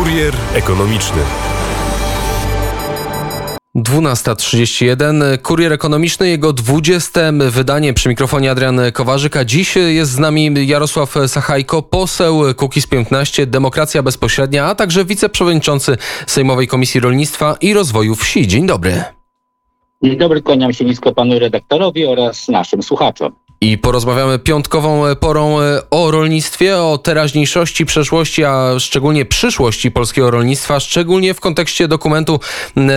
Kurier ekonomiczny. 12.31. Kurier Ekonomiczny, jego 20. wydanie przy mikrofonie Adrian Kowarzyk, a dziś jest z nami Jarosław Sachajko, poseł Kukiz 15, Demokracja Bezpośrednia, a także wiceprzewodniczący Sejmowej Komisji Rolnictwa i Rozwoju Wsi. Dzień dobry. Dzień dobry, kłaniam się nisko panu redaktorowi oraz naszym słuchaczom. I porozmawiamy piątkową porą o rolnictwie, o teraźniejszości, przeszłości, a szczególnie przyszłości polskiego rolnictwa, szczególnie w kontekście dokumentu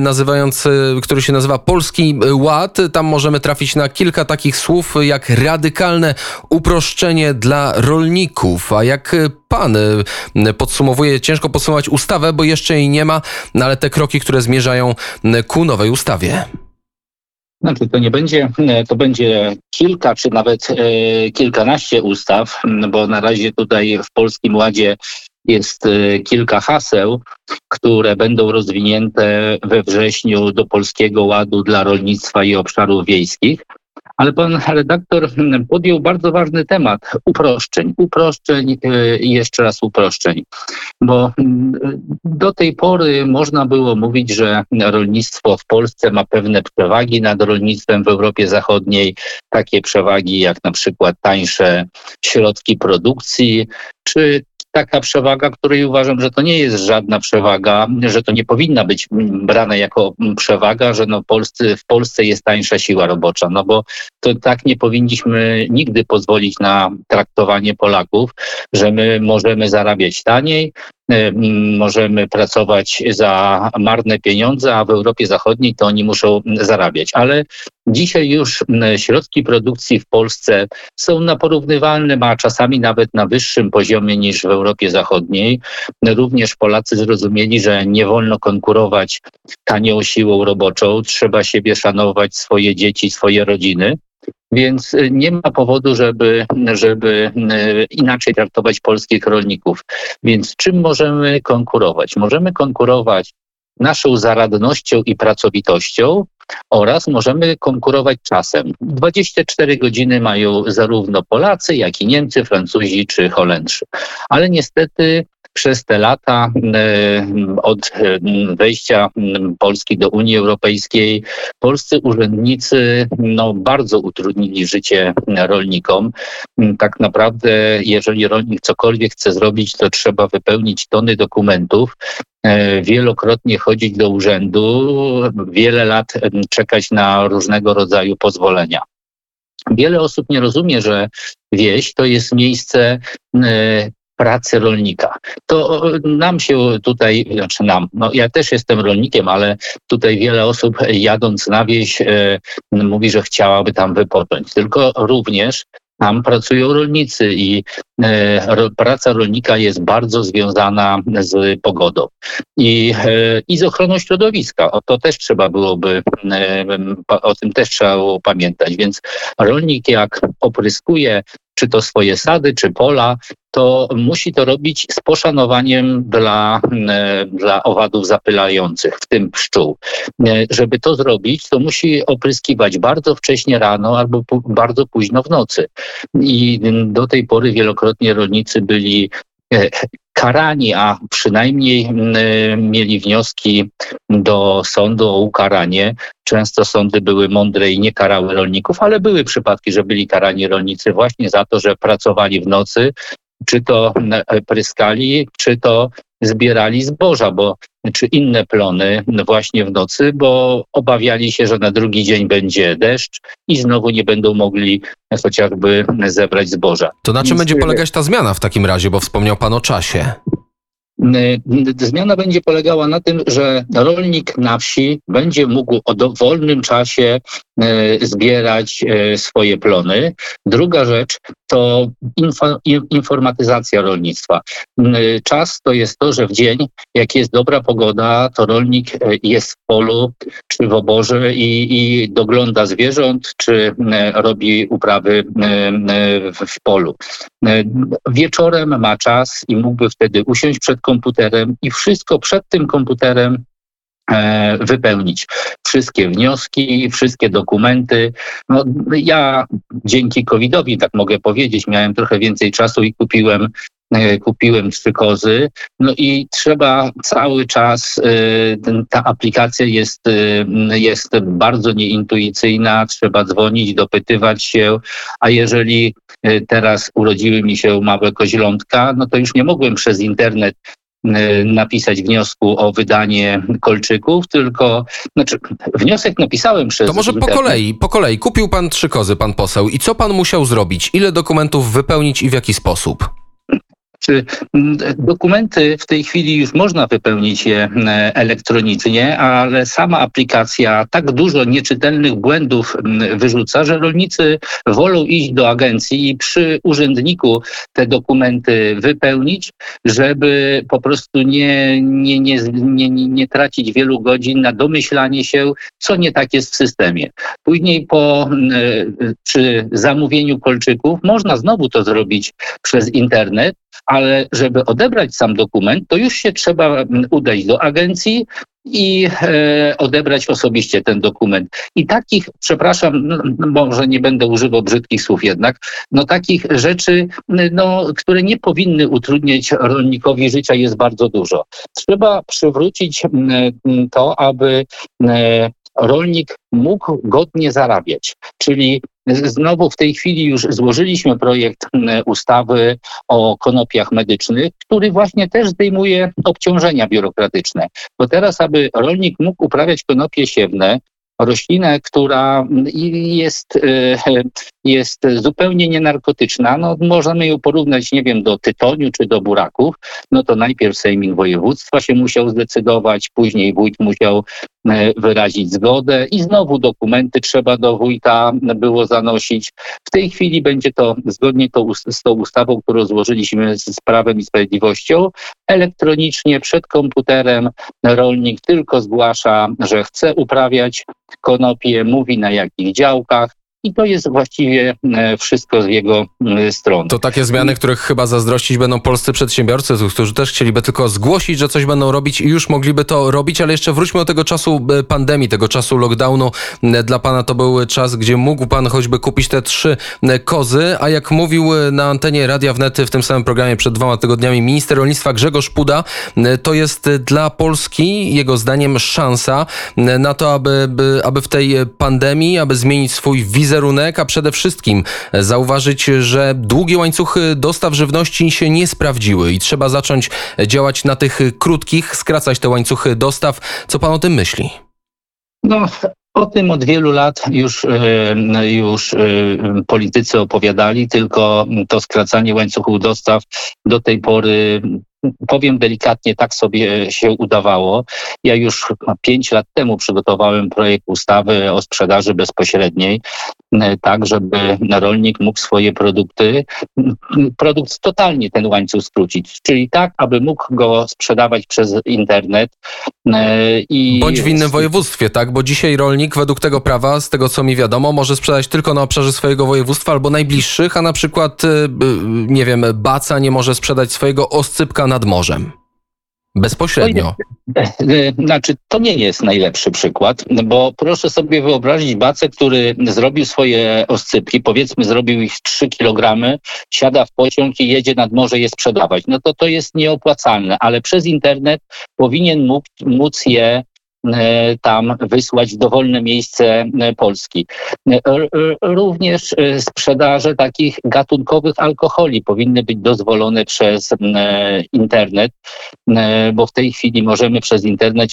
nazywając, który się nazywa Polski Ład. Tam możemy trafić na kilka takich słów jak radykalne uproszczenie dla rolników. A jak pan podsumowuje, ciężko podsumować ustawę, bo jeszcze jej nie ma, no ale te kroki, które zmierzają ku nowej ustawie. Znaczy, to nie będzie, to będzie kilka czy nawet e, kilkanaście ustaw, bo na razie tutaj w Polskim Ładzie jest e, kilka haseł, które będą rozwinięte we wrześniu do Polskiego Ładu dla rolnictwa i obszarów wiejskich. Ale pan redaktor podjął bardzo ważny temat uproszczeń, uproszczeń e, i jeszcze raz uproszczeń. Bo mm, do tej pory można było mówić, że rolnictwo w Polsce ma pewne przewagi nad rolnictwem w Europie Zachodniej, takie przewagi jak na przykład tańsze środki produkcji, czy taka przewaga, której uważam, że to nie jest żadna przewaga, że to nie powinna być brane jako przewaga, że no Polscy, w Polsce jest tańsza siła robocza, no bo to tak nie powinniśmy nigdy pozwolić na traktowanie Polaków, że my możemy zarabiać taniej, możemy pracować za marne pieniądze, a w Europie Zachodniej to oni muszą zarabiać. Ale dzisiaj już środki produkcji w Polsce są na porównywalnym, a czasami nawet na wyższym poziomie niż w Europie Zachodniej. Również Polacy zrozumieli, że nie wolno konkurować tanią siłą roboczą, trzeba siebie szanować, swoje dzieci, swoje rodziny. Więc y, nie ma powodu, żeby, żeby y, inaczej traktować polskich rolników. Więc czym możemy konkurować? Możemy konkurować naszą zaradnością i pracowitością oraz możemy konkurować czasem. 24 godziny mają zarówno Polacy, jak i Niemcy, Francuzi czy Holendrzy. Ale niestety przez te lata e, od wejścia Polski do Unii Europejskiej polscy urzędnicy no, bardzo utrudnili życie rolnikom. Tak naprawdę, jeżeli rolnik cokolwiek chce zrobić, to trzeba wypełnić tony dokumentów, e, wielokrotnie chodzić do urzędu, wiele lat czekać na różnego rodzaju pozwolenia. Wiele osób nie rozumie, że wieś to jest miejsce pracy rolnika. To nam się tutaj, znaczy nam, no ja też jestem rolnikiem, ale tutaj wiele osób jadąc na wieś e, mówi, że chciałaby tam wypocząć. Tylko również tam pracują rolnicy i e, praca rolnika jest bardzo związana z pogodą i, e, i z ochroną środowiska. O to też trzeba byłoby, e, o tym też trzeba było pamiętać. Więc rolnik jak opryskuje czy to swoje sady, czy pola, to musi to robić z poszanowaniem dla, e, dla owadów zapylających, w tym pszczół. E, żeby to zrobić, to musi opryskiwać bardzo wcześnie rano albo bardzo późno w nocy. I do tej pory wielokrotnie rolnicy byli e, karani, a przynajmniej mieli wnioski do sądu o ukaranie. Często sądy były mądre i nie karały rolników, ale były przypadki, że byli karani rolnicy właśnie za to, że pracowali w nocy, czy to pryskali, czy to zbierali zboża, bo czy inne plony właśnie w nocy, bo obawiali się, że na drugi dzień będzie deszcz i znowu nie będą mogli chociażby zebrać zboża. To na czym będzie polegać ta zmiana w takim razie, bo wspomniał Pan o czasie? Zmiana będzie polegała na tym, że rolnik na wsi będzie mógł o dowolnym czasie zbierać swoje plony. Druga rzecz to info, informatyzacja rolnictwa. Czas to jest to, że w dzień, jak jest dobra pogoda, to rolnik e, jest w polu czy w oborze i, i dogląda zwierząt, czy robi uprawy w polu. Wieczorem ma czas i mógłby wtedy usiąść przed komputerem i wszystko przed tym komputerem e, wypełnić wszystkie wnioski, wszystkie dokumenty. No, ja dzięki COVID-owi, tak mogę powiedzieć, miałem trochę więcej czasu i kupiłem kupiłem trzy kozy. No i trzeba cały czas, ta aplikacja jest, jest bardzo nieintuicyjna, trzeba dzwonić, dopytywać się, a jeżeli teraz urodziły mi się małe koźlątka, no to już nie mogłem przez internet napisać wniosku o wydanie kolczyków, tylko znaczy wniosek napisałem przez. To może po kolei, po kolei. Kupił pan trzy kozy, pan poseł. I co pan musiał zrobić? Ile dokumentów wypełnić i w jaki sposób? Mm, dokumenty w tej chwili już można wypełnić je e, elektronicznie, ale sama aplikacja tak dużo nieczytelnych błędów mm, wyrzuca, że rolnicy wolą iść do agencji i przy urzędniku te dokumenty wypełnić, żeby po prostu nie, nie, nie, nie, nie tracić wielu godzin na domyślanie się, co nie tak jest w systemie. Później po, mm, przy zamówieniu kolczyków można znowu to zrobić przez internet, ale żeby odebrać sam dokument, to już się trzeba mm, udać do agencji i e, odebrać osobiście ten dokument. I takich, przepraszam, no, no, może nie będę używał brzydkich słów jednak, no takich rzeczy, no, które nie powinny utrudniać rolnikowi życia jest bardzo dużo. Trzeba przywrócić to, aby e, rolnik mógł godnie zarabiać. Czyli znowu w tej chwili już złożyliśmy projekt ustawy o konopiach medycznych, który właśnie też zdejmuje obciążenia biurokratyczne. Bo teraz, aby rolnik mógł uprawiać konopie siewne, roślinę, która jest, e, jest zupełnie nienarkotyczna, no możemy ją porównać, nie wiem, do tytoniu czy do buraków, no to najpierw Sejmik Województwa się musiał zdecydować, później wójt musiał e, wyrazić zgodę i znowu dokumenty trzeba do wójta było zanosić. W tej chwili będzie to zgodnie to, z tą ustawą, którą złożyliśmy z Prawem i Sprawiedliwością, elektronicznie przed komputerem. Rolnik tylko zgłasza, że chce uprawiać konopie, mówi na jakich działkach, i to jest właściwie e, wszystko z jego e, strony. To takie zmiany, których chyba zazdrościć będą polscy przedsiębiorcy, którzy też chcieliby tylko zgłosić, że coś będą robić i już mogliby to robić, ale jeszcze wróćmy do tego czasu e, pandemii, tego czasu lockdownu. Dla pana to był czas, gdzie mógł pan choćby kupić te trzy kozy, a jak mówił na antenie Radia Wnety w tym samym programie przed dwoma tygodniami minister rolnictwa Grzegorz Puda, to jest dla Polski, jego zdaniem, szansa na to, aby, aby w tej pandemii, aby zmienić swój wizerunek wizerunek, a przede wszystkim zauważyć, że długie łańcuchy dostaw żywności się nie sprawdziły i trzeba zacząć działać na tych krótkich, skracać te łańcuchy dostaw. Co pan o tym myśli? No, o tym od wielu lat już, e, już e, politycy opowiadali, tylko to skracanie łańcuchów dostaw do tej pory powiem delikatnie, tak sobie się udawało. Ja już pięć lat temu przygotowałem projekt ustawy o sprzedaży bezpośredniej, tak żeby rolnik mógł swoje produkty, produkt totalnie ten łańcuch skrócić, czyli tak, aby mógł go sprzedawać przez internet. E, I... Bądź w innym województwie, tak? Bo dzisiaj rolnik według tego prawa, z tego co mi wiadomo, może sprzedać tylko na obszarze swojego województwa albo najbliższych, a na przykład, e, nie wiem, Baca nie może sprzedać swojego oscypka nad morzem. Bezpośrednio. To znaczy, to nie jest najlepszy przykład, bo proszę sobie wyobrazić bacę, który zrobił swoje oscypki, powiedzmy zrobił ich 3 kg, siada w pociąg i jedzie nad morze je sprzedawać. No to to jest nieopłacalne, ale przez internet powinien móc, móc je E, tam wysłać w dowolne miejsce e, Polski. E, również sprzedaże takich gatunkowych alkoholi powinny być dozwolone przez internet, bo w tej chwili możemy przez internet,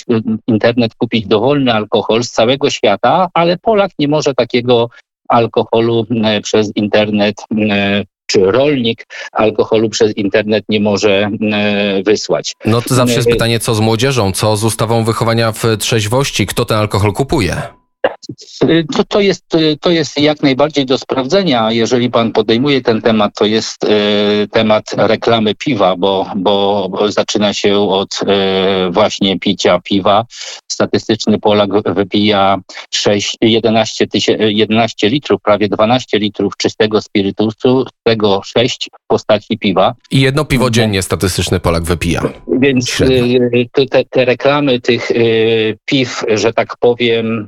internet kupić dowolny alkohol z całego świata, ale Polak nie może takiego alkoholu przez internet czy rolnik alkoholu przez internet nie może e, wysłać. No to zawsze jest e, pytanie, co z młodzieżą, co z ustawą wychowania w trzeźwości, kto ten alkohol kupuje? To, to, jest, to jest jak najbardziej do sprawdzenia. Jeżeli pan podejmuje ten temat, to jest e, temat reklamy piwa, bo, bo, bo zaczyna się od właśnie picia piwa. Statystyczny Polak wypija 6, 11, 11 litrów, prawie 12 litrów czystego spirytusu, z tego 6 w postaci piwa. I jedno piwo dziennie statystyczny Polak wypija. Więc te, te reklamy tych piw, że tak powiem,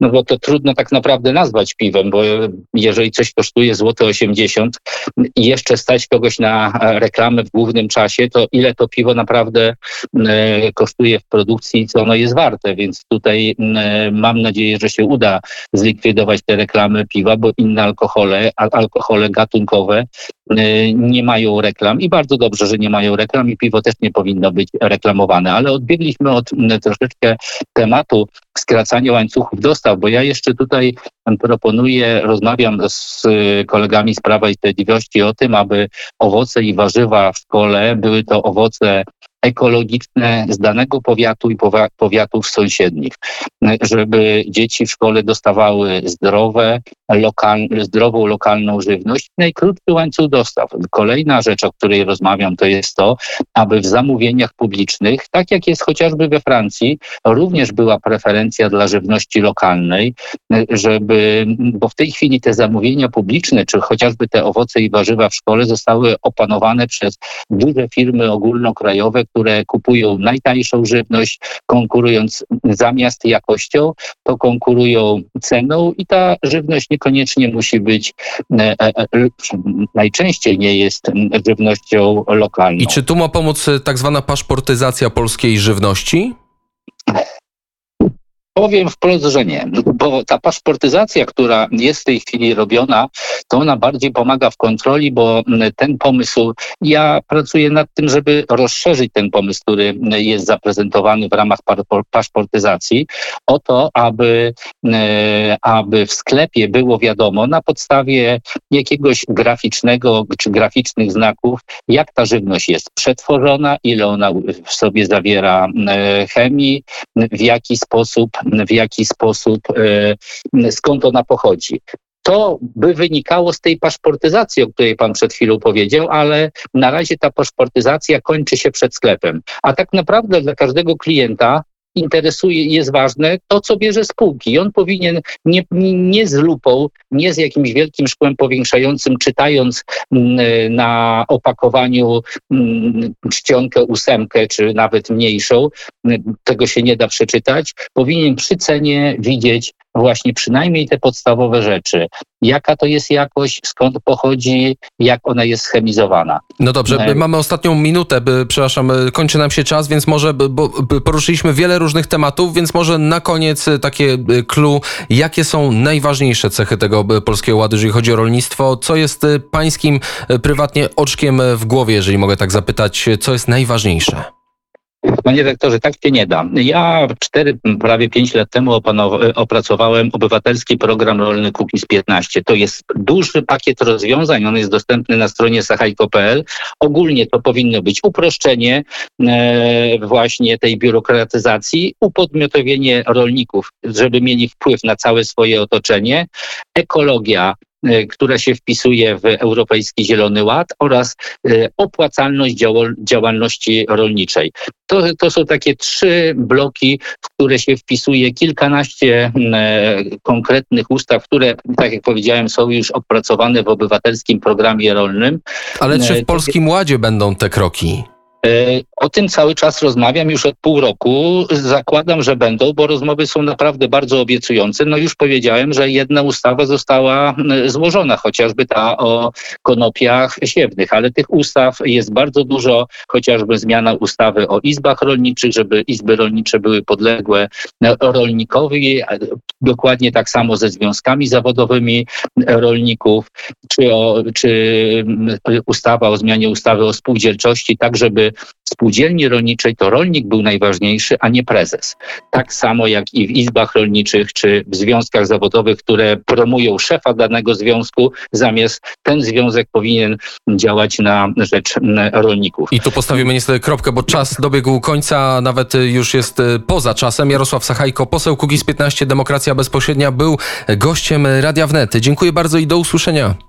no bo to trudno tak naprawdę nazwać piwem, bo jeżeli coś kosztuje złote 80 i jeszcze stać kogoś na reklamę w głównym czasie, to ile to piwo naprawdę e, kosztuje w produkcji i co ono jest warte, więc tutaj e, mam nadzieję, że się uda zlikwidować te reklamy piwa, bo inne alkohole, alkohole gatunkowe e, nie mają reklam i bardzo dobrze, że nie mają reklam i piwo też nie powinno być reklamowane, ale odbiegliśmy od troszeczkę tematu skracania łańcuchów dostaw, bo ja jeszcze tutaj proponuję, rozmawiam z kolegami z Prawa i Sprawiedliwości o tym, aby owoce i warzywa w szkole były to owoce ekologiczne z danego powiatu i powiatów sąsiednich, żeby dzieci w szkole dostawały zdrowe, lokal, zdrową, lokalną żywność. Najkrótszy łańcuch dostaw. Kolejna rzecz, o której rozmawiam, to jest to, aby w zamówieniach publicznych, tak jak jest chociażby we Francji, również była preferencja dla żywności lokalnej, żeby, bo w tej chwili te zamówienia publiczne, czy chociażby te owoce i warzywa w szkole zostały opanowane przez duże firmy ogólnokrajowe, które kupują najtańszą żywność, konkurując zamiast jakością, to konkurują ceną i ta żywność niekoniecznie musi być, e, e, e, najczęściej nie jest żywnością lokalną. I czy tu ma pomóc tak zwana paszportyzacja polskiej żywności? Powiem wprost, że nie, bo ta paszportyzacja, która jest w tej chwili robiona, to ona bardziej pomaga w kontroli, bo ten pomysł, ja pracuję nad tym, żeby rozszerzyć ten pomysł, który jest zaprezentowany w ramach paszportyzacji, o to, aby, e, aby w sklepie było wiadomo na podstawie jakiegoś graficznego czy graficznych znaków, jak ta żywność jest przetworzona, ile ona w sobie zawiera e, chemii, w jaki sposób w jaki sposób, e, skąd ona pochodzi. To by wynikało z tej paszportyzacji, o której pan przed chwilą powiedział, ale na razie ta paszportyzacja kończy się przed sklepem. A tak naprawdę dla każdego klienta interesuje i jest ważne to, co bierze spółki. I on powinien nie, nie z lupą, nie z jakimś wielkim szkłem powiększającym, czytając mm, na opakowaniu mm, czcionkę, ósemkę, czy nawet mniejszą, mm, tego się nie da przeczytać, powinien przy cenie widzieć właśnie przynajmniej te podstawowe rzeczy. Jaka to jest jakość, skąd pochodzi, jak ona jest chemizowana. No dobrze, e... mamy ostatnią minutę, by, przepraszam, e, kończy nam się czas, więc może, bo poruszyliśmy wiele różnych tematów, więc może na koniec e, takie clue, jakie są najważniejsze cechy tego Polskiego Ładu, jeżeli chodzi o rolnictwo, co jest pańskim prywatnie oczkiem w głowie, jeżeli mogę tak zapytać, co jest najważniejsze? Panie rektorze, tak się nie da. Ja cztery, prawie pięć lat temu opracowałem obywatelski program rolny Kukiz 15. To jest duży pakiet rozwiązań, on jest dostępny na stronie sachajko.pl. Ogólnie to powinno być uproszczenie e, właśnie tej biurokratyzacji, upodmiotowienie rolników, żeby mieli wpływ na całe swoje otoczenie, ekologia, która się wpisuje w Europejski Zielony Ład oraz e, opłacalność działalności rolniczej. To, to są takie trzy bloki, w które się wpisuje kilkanaście e, konkretnych ustaw, które, tak jak powiedziałem, są już opracowane w obywatelskim programie rolnym. Ale czy w Polskim Ładzie będą te kroki? E, o tym cały czas rozmawiam już od pół roku. Zakładam, że będą, bo rozmowy są naprawdę bardzo obiecujące. No już powiedziałem, że jedna ustawa została złożona, chociażby ta o konopiach siewnych, ale tych ustaw jest bardzo dużo, chociażby zmiana ustawy o izbach rolniczych, żeby izby rolnicze były podległe rolnikowi, dokładnie tak samo ze związkami zawodowymi rolników, czy, o, czy ustawa o zmianie ustawy o spółdzielczości, tak żeby spółdzielni rolniczej to rolnik był najważniejszy, a nie prezes. Tak samo jak i w izbach rolniczych czy w związkach zawodowych, które promują szefa danego związku, zamiast ten związek powinien działać na rzecz rolników. I tu postawimy niestety kropkę, bo czas dobiegł końca, nawet już jest e, poza czasem. Jarosław Sachajko, poseł Kukiz 15, Demokracja Bezpośrednia, był gościem Radia Wnet. Dziękuję bardzo i do usłyszenia.